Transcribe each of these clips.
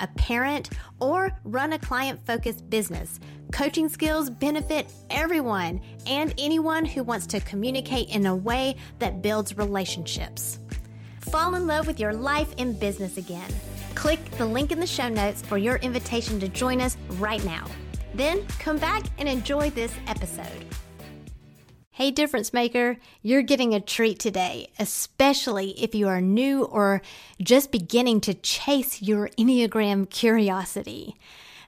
a parent, or run a client focused business, coaching skills benefit everyone and anyone who wants to communicate in a way that builds relationships. Fall in love with your life and business again. Click the link in the show notes for your invitation to join us right now. Then come back and enjoy this episode. Hey, difference maker, you're getting a treat today, especially if you are new or just beginning to chase your Enneagram curiosity.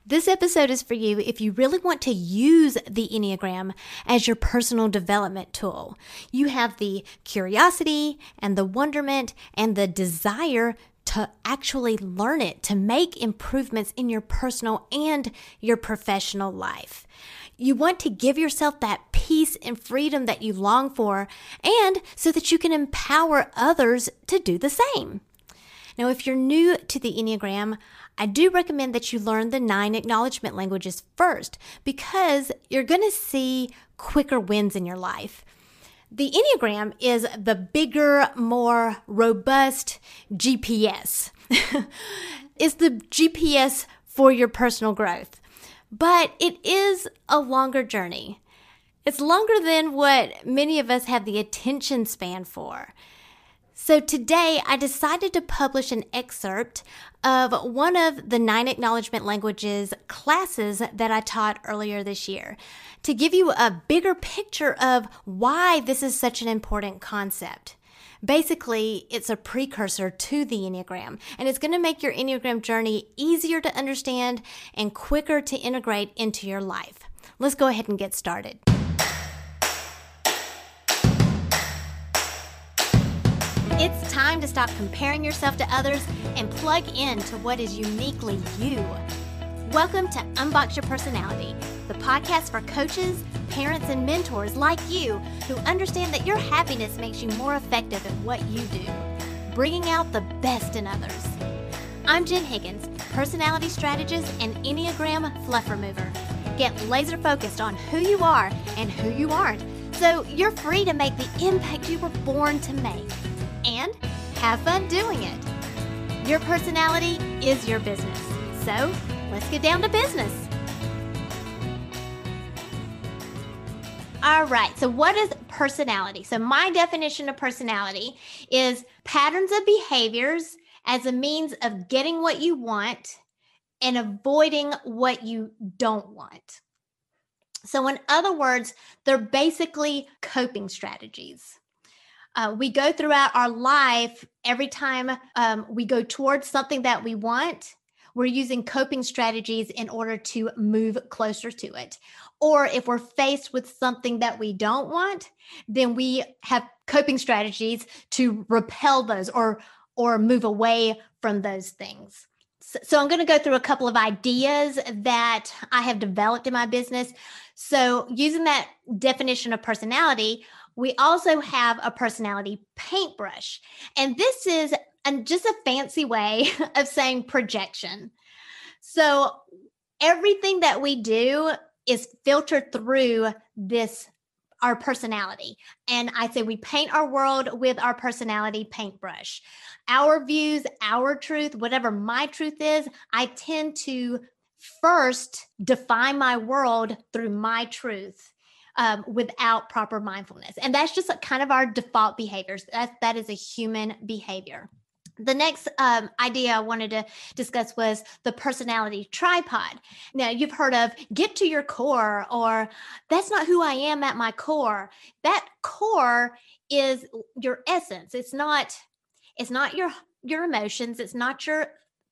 This episode is for you if you really want to use the Enneagram as your personal development tool. You have the curiosity and the wonderment and the desire to actually learn it, to make improvements in your personal and your professional life. You want to give yourself that peace and freedom that you long for, and so that you can empower others to do the same. Now, if you're new to the Enneagram, I do recommend that you learn the nine acknowledgement languages first because you're going to see quicker wins in your life. The Enneagram is the bigger, more robust GPS. it's the GPS for your personal growth but it is a longer journey. It's longer than what many of us have the attention span for. So today I decided to publish an excerpt of one of the nine acknowledgement languages classes that I taught earlier this year to give you a bigger picture of why this is such an important concept. Basically, it's a precursor to the Enneagram, and it's going to make your Enneagram journey easier to understand and quicker to integrate into your life. Let's go ahead and get started. It's time to stop comparing yourself to others and plug in to what is uniquely you. Welcome to Unbox Your Personality, the podcast for coaches, parents, and mentors like you who understand that your happiness makes you more effective at what you do, bringing out the best in others. I'm Jen Higgins, personality strategist and Enneagram fluff remover. Get laser focused on who you are and who you aren't so you're free to make the impact you were born to make and have fun doing it. Your personality is your business. So, let's get down to business. All right. So, what is personality? So, my definition of personality is patterns of behaviors as a means of getting what you want and avoiding what you don't want. So, in other words, they're basically coping strategies. Uh, we go throughout our life every time um, we go towards something that we want we're using coping strategies in order to move closer to it. Or if we're faced with something that we don't want, then we have coping strategies to repel those or or move away from those things. So, so I'm going to go through a couple of ideas that I have developed in my business. So using that definition of personality, we also have a personality paintbrush. And this is and just a fancy way of saying projection. So everything that we do is filtered through this our personality. And I say we paint our world with our personality paintbrush. Our views, our truth, whatever my truth is, I tend to first define my world through my truth. Um, without proper mindfulness. And that's just kind of our default behaviors. That, that is a human behavior. The next um, idea I wanted to discuss was the personality tripod. Now, you've heard of get to your core, or that's not who I am at my core. That core is your essence. It's not. It's not your your emotions. It's not your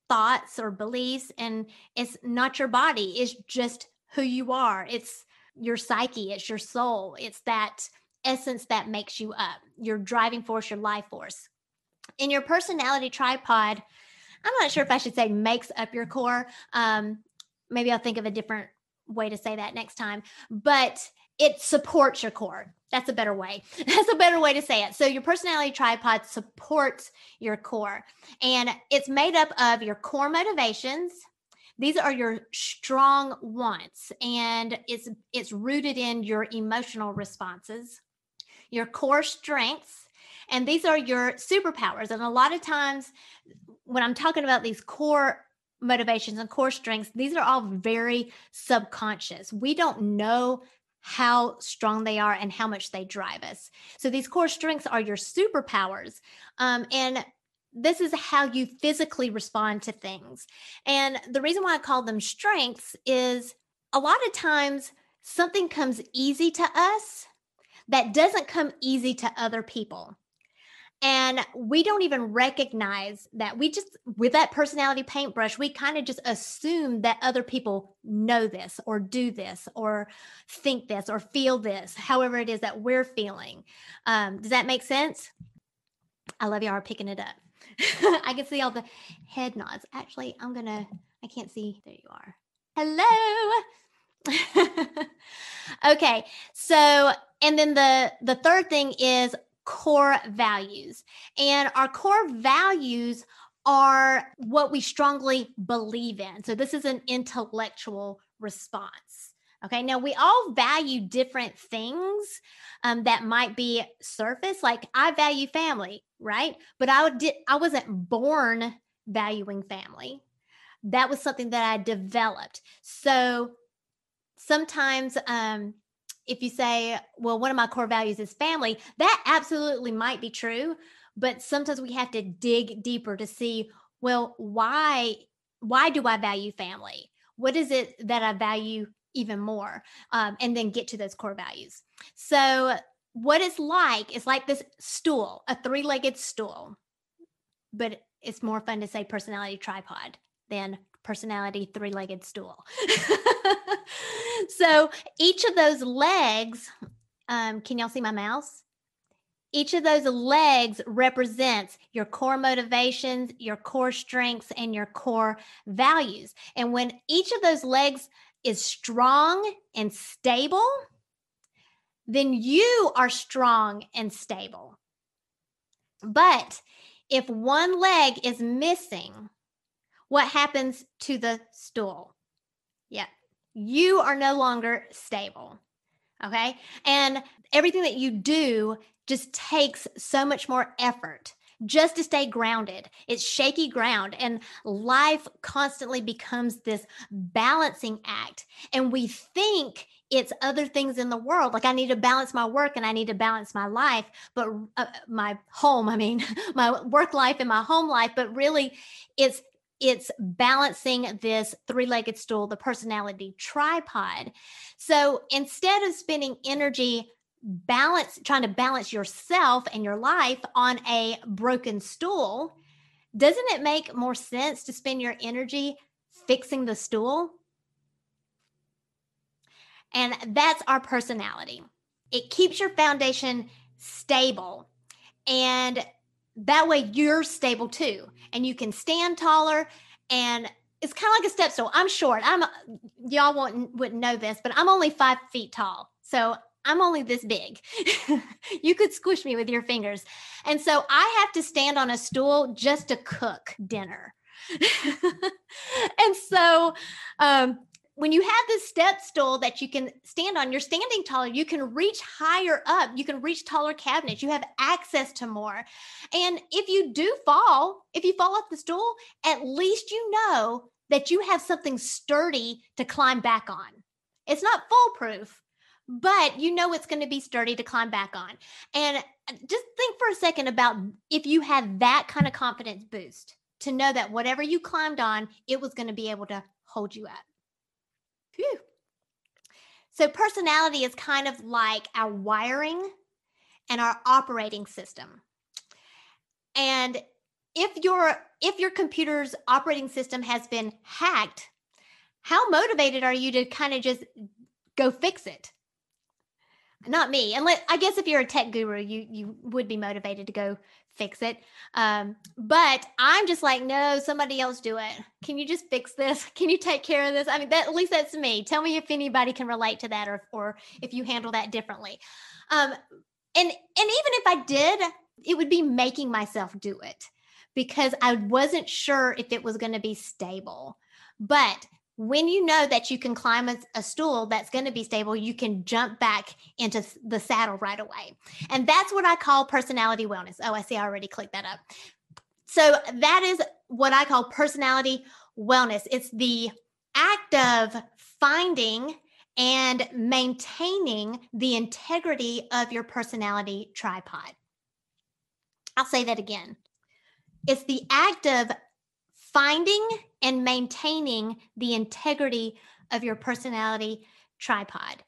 thoughts or beliefs, and it's not your body. It's just who you are. It's your psyche. It's your soul. It's that essence that makes you up. Your driving force. Your life force in your personality tripod, I'm not sure if I should say makes up your core. Um, maybe I'll think of a different way to say that next time, but it supports your core. That's a better way. That's a better way to say it. So, your personality tripod supports your core, and it's made up of your core motivations. These are your strong wants, and it's it's rooted in your emotional responses, your core strengths, and these are your superpowers. And a lot of times, when I'm talking about these core motivations and core strengths, these are all very subconscious. We don't know how strong they are and how much they drive us. So these core strengths are your superpowers. Um, and this is how you physically respond to things. And the reason why I call them strengths is a lot of times something comes easy to us that doesn't come easy to other people. And we don't even recognize that. We just, with that personality paintbrush, we kind of just assume that other people know this or do this or think this or feel this, however it is that we're feeling. Um, does that make sense? I love y'all picking it up. I can see all the head nods. Actually, I'm to, I can't see. There you are. Hello. okay. So, and then the the third thing is core values. And our core values are what we strongly believe in. So this is an intellectual response. Okay, now we all value different things um, that might be surface. Like I value family, right? But I did I wasn't born valuing family. That was something that I developed. So sometimes um, if you say, well, one of my core values is family, that absolutely might be true. But sometimes we have to dig deeper to see, well, why why do I value family? What is it that I value even more? Um, and then get to those core values. So what it's like is like this stool, a three-legged stool, but it's more fun to say personality tripod than personality three-legged stool. so each of those legs, um, can y'all see my mouse? Each of those legs represents your core motivations, your core strengths, and your core values. And when each of those legs is strong and stable, then you are strong and stable. But if one leg is missing, what happens to the stool? Yeah, you are no longer stable. Okay. And everything that you do just takes so much more effort just to stay grounded. It's shaky ground, and life constantly becomes this balancing act. And we think it's other things in the world. Like I need to balance my work and I need to balance my life, but uh, my home, I mean, my work life and my home life. But really, it's it's balancing this three legged stool, the personality tripod. So instead of spending energy balance, trying to balance yourself and your life on a broken stool, doesn't it make more sense to spend your energy fixing the stool? And that's our personality. It keeps your foundation stable. And that way you're stable too and you can stand taller and it's kind of like a step stool i'm short i'm y'all wouldn't, wouldn't know this but i'm only five feet tall so i'm only this big you could squish me with your fingers and so i have to stand on a stool just to cook dinner and so um, when you have this step stool that you can stand on, you're standing taller, you can reach higher up, you can reach taller cabinets, you have access to more. And if you do fall, if you fall off the stool, at least you know that you have something sturdy to climb back on. It's not foolproof, but you know it's going to be sturdy to climb back on. And uh, just think for a second about if you had that kind of confidence boost to know that whatever you climbed on, it was going to be able to hold you up. Phew. So, personality is kind of like our wiring and our operating system. And if your if your computer's operating system has been hacked, how motivated are you to kind of just go fix it? Not me. Let, I guess if you're a tech guru, you you would be motivated to go fix it. Um, but I'm just like, no, somebody else do it. Can you just fix this? Can you take care of this? I mean, that at least that's me. Tell me if anybody can relate to that or or if you handle that differently. Um, and and even if I did, it would be making myself do it because I wasn't sure if it was going to be stable. But when you know that you can climb a, a stool that's going to be stable, you can jump back into the saddle right away. And that's what I call personality wellness. Oh, I see, I already clicked that up. So that is what I call personality wellness. It's the act of finding and maintaining the integrity of your personality tripod. I'll say that again. It's the act of finding and maintaining the integrity of your personality tripod.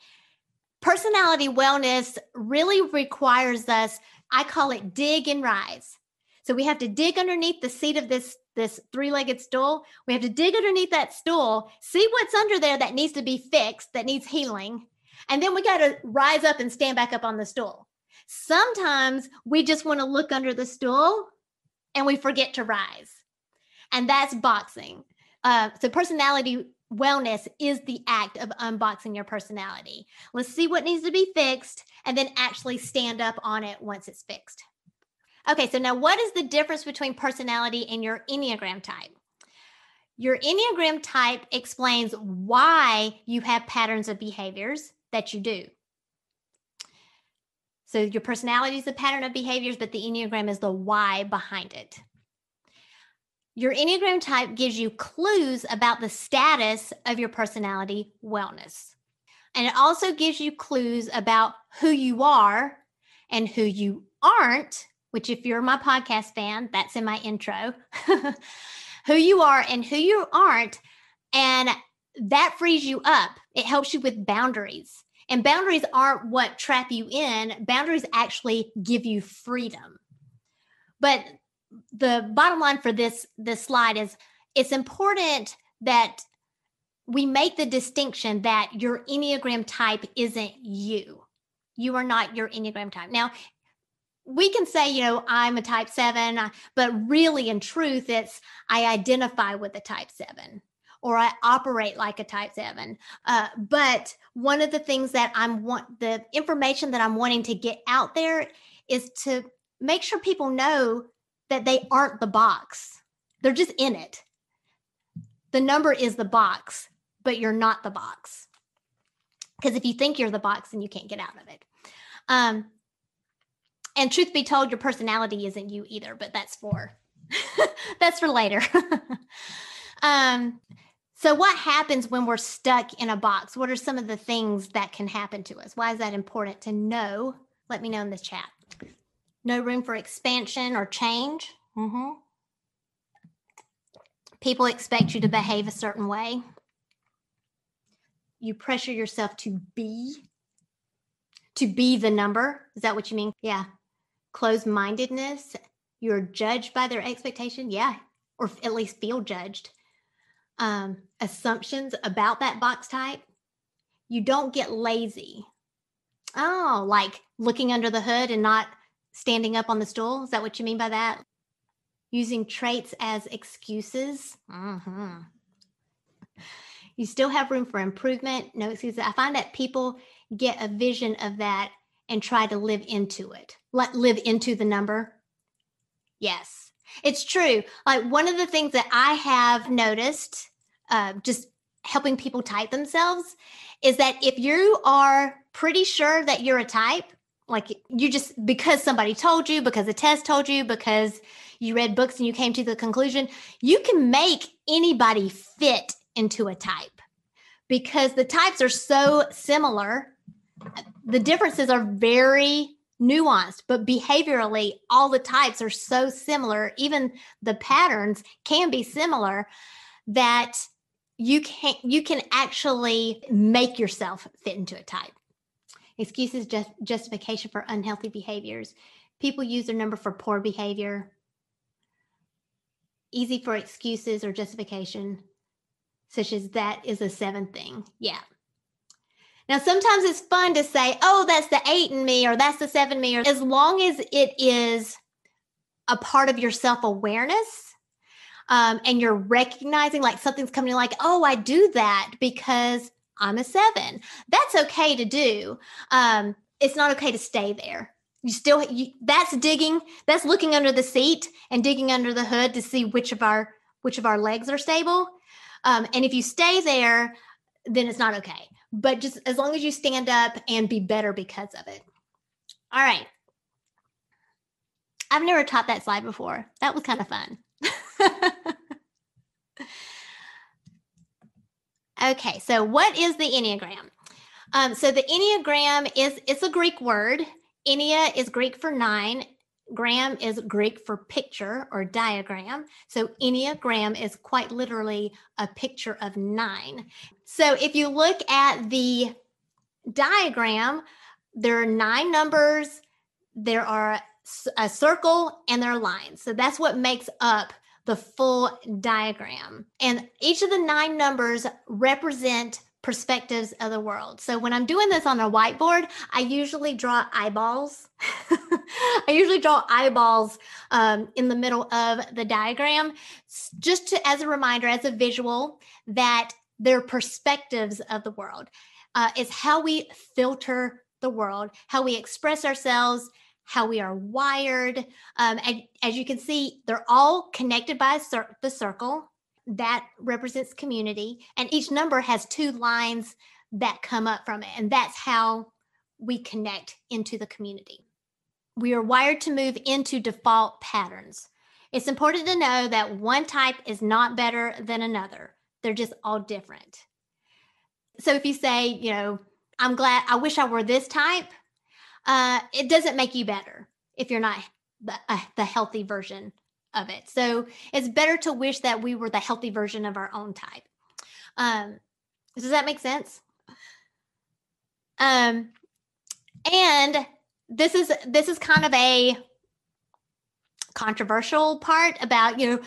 Personality wellness really requires us, I call it dig and rise. So we have to dig underneath the seat of this this three-legged stool. We have to dig underneath that stool, see what's under there that needs to be fixed, that needs healing. And then we got to rise up and stand back up on the stool. Sometimes we just want to look under the stool and we forget to rise and that's boxing. Uh, so personality wellness is the act of unboxing your personality. Let's see what needs to be fixed and then actually stand up on it once it's fixed. Okay, so now what is the difference between personality and your Enneagram type? Your Enneagram type explains why you have patterns of behaviors that you do. So your personality is the pattern of behaviors, but the Enneagram is the why behind it. Your Enneagram type gives you clues about the status of your personality wellness. And it also gives you clues about who you are and who you aren't, which, if you're my podcast fan, that's in my intro, who you are and who you aren't. And that frees you up. It helps you with boundaries. And boundaries aren't what trap you in, boundaries actually give you freedom. But the bottom line for this this slide is it's important that we make the distinction that your enneagram type isn't you. You are not your enneagram type. Now we can say you know i'm a type 7 uh, but really in truth it's i identify with a type 7 or i operate like a type 7 uh, but one of the things that i'm want the information that i'm wanting to get out there is to make sure people know that they aren't the box. They're just in it. The number is the box, but you're not the box. Because if you think you're the box, then you can't get out of it. Um, and truth be told, your personality isn't you either, but that's for that's for later. um, so what happens when we're stuck in a box? What are some of the things that can happen to us? Why is that important to know? Let me know in the chat no room for expansion or change. Mm-hmm. People expect you to behave a certain way. You pressure yourself to be, to be the number. Is that what you mean? Yeah. Closed mindedness. You're judged by their expectation. Yeah. Or at least feel judged. Um, assumptions about that box type. You don't get lazy. Oh, like looking under the hood and not standing up on the stool. Is that what you mean by that? Using traits as excuses. Mm-hmm. You still have room for improvement. No excuses. I find that people get a vision of that and try to live into it. Let live into the number. Yes, it's true. Like one of the things that I have noticed, uh, just helping people type themselves is that if you are pretty sure that you're a type, like you just because somebody told you, because a test told you, because you read books and you came to the conclusion, you can make anybody fit into a type because the types are so similar. The differences are very nuanced, but behaviorally, all the types are so similar. Even the patterns can be similar that you can you can actually make yourself fit into a type. Excuses just justification for unhealthy behaviors. People use their number for poor behavior. Easy for excuses or justification, such as that is a seven thing. Yeah. Now, sometimes it's fun to say, oh, that's the eight in me or that's the seven in me, or as long as it is a part of your self awareness um, and you're recognizing like something's coming like, oh, I do that because I'm a seven. That's okay to do. Um, it's not okay to stay there. You still, you, that's digging, that's looking under the seat and digging under the hood to see which of our which of our legs are stable. Um, and if you stay there, then it's not okay. But just as long as you stand up and be better because of it. All right. I've never taught that slide before. That was kind of fun. okay, so what is the Enneagram? Um, so the Enneagram is it's a Greek word. Ennea is Greek for nine. Gram is Greek for picture or diagram. So Enneagram is quite literally a picture of nine. So if you look at the diagram, there are nine numbers, there are a circle, and there are lines. So that's what makes up the full diagram. And each of the nine numbers represent perspectives of the world. So when I'm doing this on a whiteboard, I usually draw eyeballs. I usually draw eyeballs um, in the middle of the diagram, just to, as a reminder, as a visual, that they're perspectives of the world. Uh, is how we filter the world, how we express ourselves, how we are wired. Um, and as you can see, they're all connected by cir- the circle that represents community. And each number has two lines that come up from it. And that's how we connect into the community. We are wired to move into default patterns. It's important to know that one type is not better than another, they're just all different. So if you say, you know, I'm glad, I wish I were this type, uh, it doesn't make you better if you're not the, uh, the healthy version of it. So it's better to wish that we were the healthy version of our own type. Um, does that make sense? Um, and this is this is kind of a controversial part about you know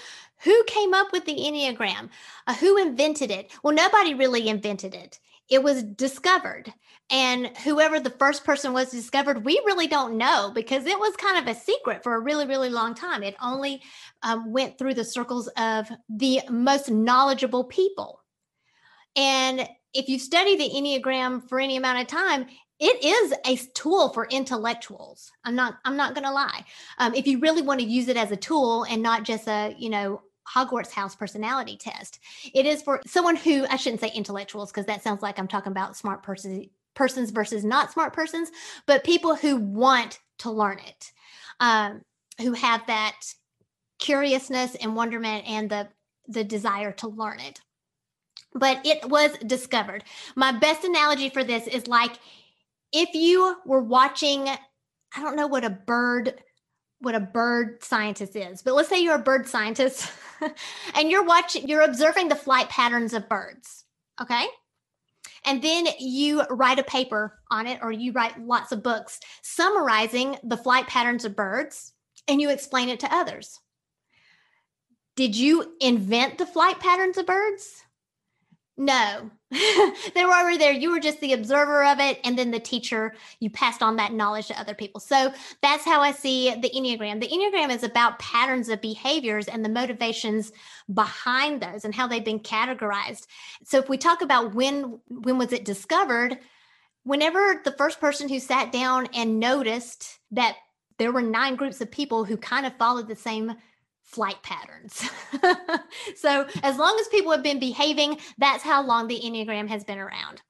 who came up with the enneagram uh, who invented it well nobody really invented it it was discovered and whoever the first person was discovered, we really don't know because it was kind of a secret for a really, really long time. It only um, went through the circles of the most knowledgeable people. And if you study the Enneagram for any amount of time, it is a tool for intellectuals. I'm not. I'm not going to lie. Um, if you really want to use it as a tool and not just a, you know, Hogwarts house personality test. It is for someone who I shouldn't say intellectuals because that sounds like I'm talking about smart person persons versus not smart persons, but people who want to learn it, um, who have that curiousness and wonderment and the the desire to learn it. But it was discovered. My best analogy for this is like if you were watching, I don't know what a bird what a bird scientist is, but let's say you're a bird scientist and you're watching, you're observing the flight patterns of birds. Okay and then you write a paper on it or you write lots of books summarizing the flight patterns of birds and you explain it to others. Did you invent the flight patterns of birds? No, they were already there. You were just the observer of it. And then the teacher, you passed on that knowledge to other people. So that's how I see the Enneagram. The Enneagram is about patterns of behaviors and the motivations behind those and how they've been categorized. So if we talk about when, when was it discovered, whenever the first person who sat down and noticed that there were nine groups of people who kind of followed the same flight patterns. so, as long as people have been behaving, that's how long the Enneagram has been around.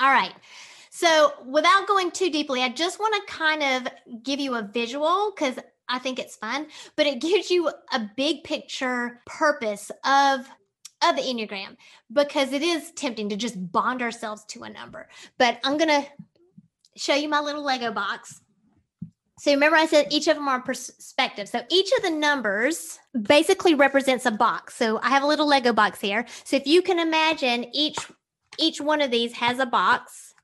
All right. So, without going too deeply, I just want to kind of give you a visual because I think it's fun, but it gives you a big picture purpose of of the Enneagram because it is tempting to just bond ourselves to a number. But I'm going to show you my little Lego box. So remember I said each of them are perspective. So each of the numbers basically represents a box. So I have a little Lego box here. So if you can imagine each each one of these has a box.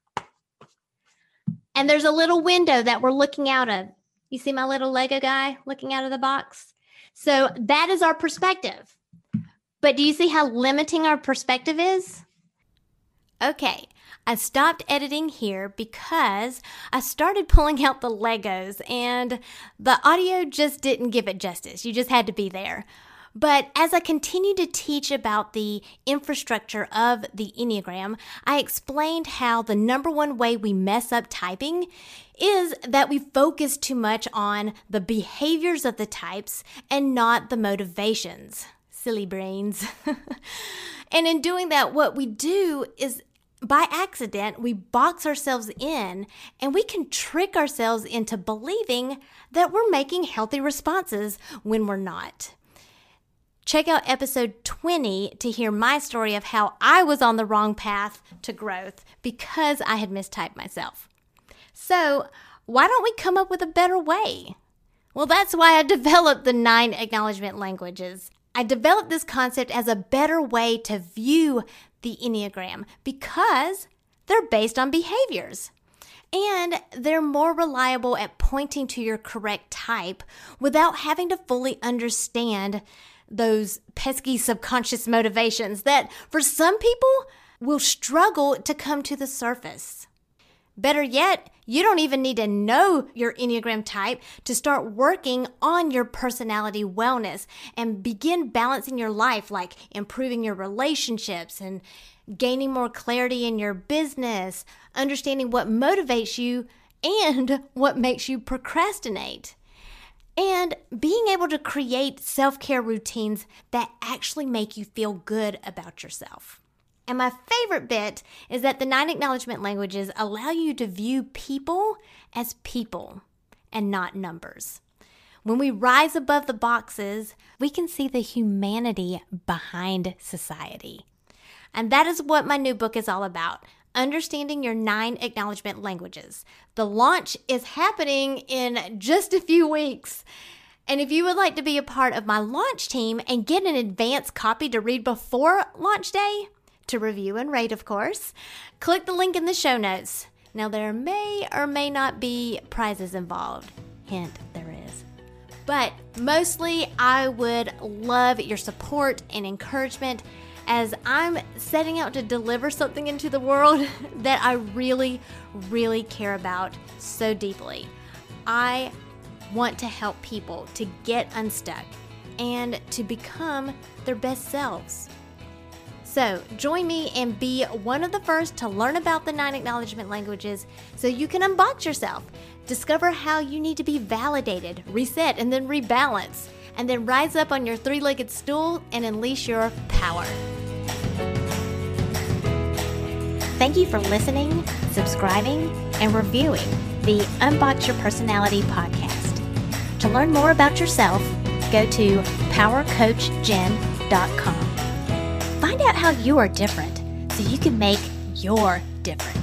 And there's a little window that we're looking out of. You see my little Lego guy looking out of the box? So that is our perspective. But do you see how limiting our perspective is? Okay, I stopped editing here because I started pulling out the Legos and the audio just didn't give it justice. You just had to be there. But as I continued to teach about the infrastructure of the Enneagram, I explained how the number one way we mess up typing is that we focus too much on the behaviors of the types and not the motivations. Silly brains. and in doing that, what we do is by accident, we box ourselves in and we can trick ourselves into believing that we're making healthy responses when we're not. Check out episode 20 to hear my story of how I was on the wrong path to growth because I had mistyped myself. So, why don't we come up with a better way? Well, that's why I developed the nine acknowledgement languages. I developed this concept as a better way to view the Enneagram because they're based on behaviors. And they're more reliable at pointing to your correct type without having to fully understand those pesky subconscious motivations that for some people will struggle to come to the surface. Better yet, you don't even need to know your Enneagram type to start working on your personality wellness and begin balancing your life, like improving your relationships and gaining more clarity in your business, understanding what motivates you and what makes you procrastinate and being able to create self care routines that actually make you feel good about yourself. And my favorite bit is that the nine acknowledgement languages allow you to view people as people and not numbers. When we rise above the boxes, we can see the humanity behind society. And that is what my new book is all about understanding your nine acknowledgement languages. The launch is happening in just a few weeks. And if you would like to be a part of my launch team and get an advance copy to read before launch day, to review and rate, of course, click the link in the show notes. Now, there may or may not be prizes involved. Hint, there is. But mostly, I would love your support and encouragement as I'm setting out to deliver something into the world that I really, really care about so deeply. I want to help people to get unstuck and to become their best selves. So, join me and be one of the first to learn about the nine acknowledgement languages so you can unbox yourself, discover how you need to be validated, reset, and then rebalance and then rise up on your three legged stool and unleash your power. Thank you for listening, subscribing, and reviewing the Unbox Your Personality podcast. To learn more about yourself, go to powercoachjen.com. Out how you are different so you can make your difference.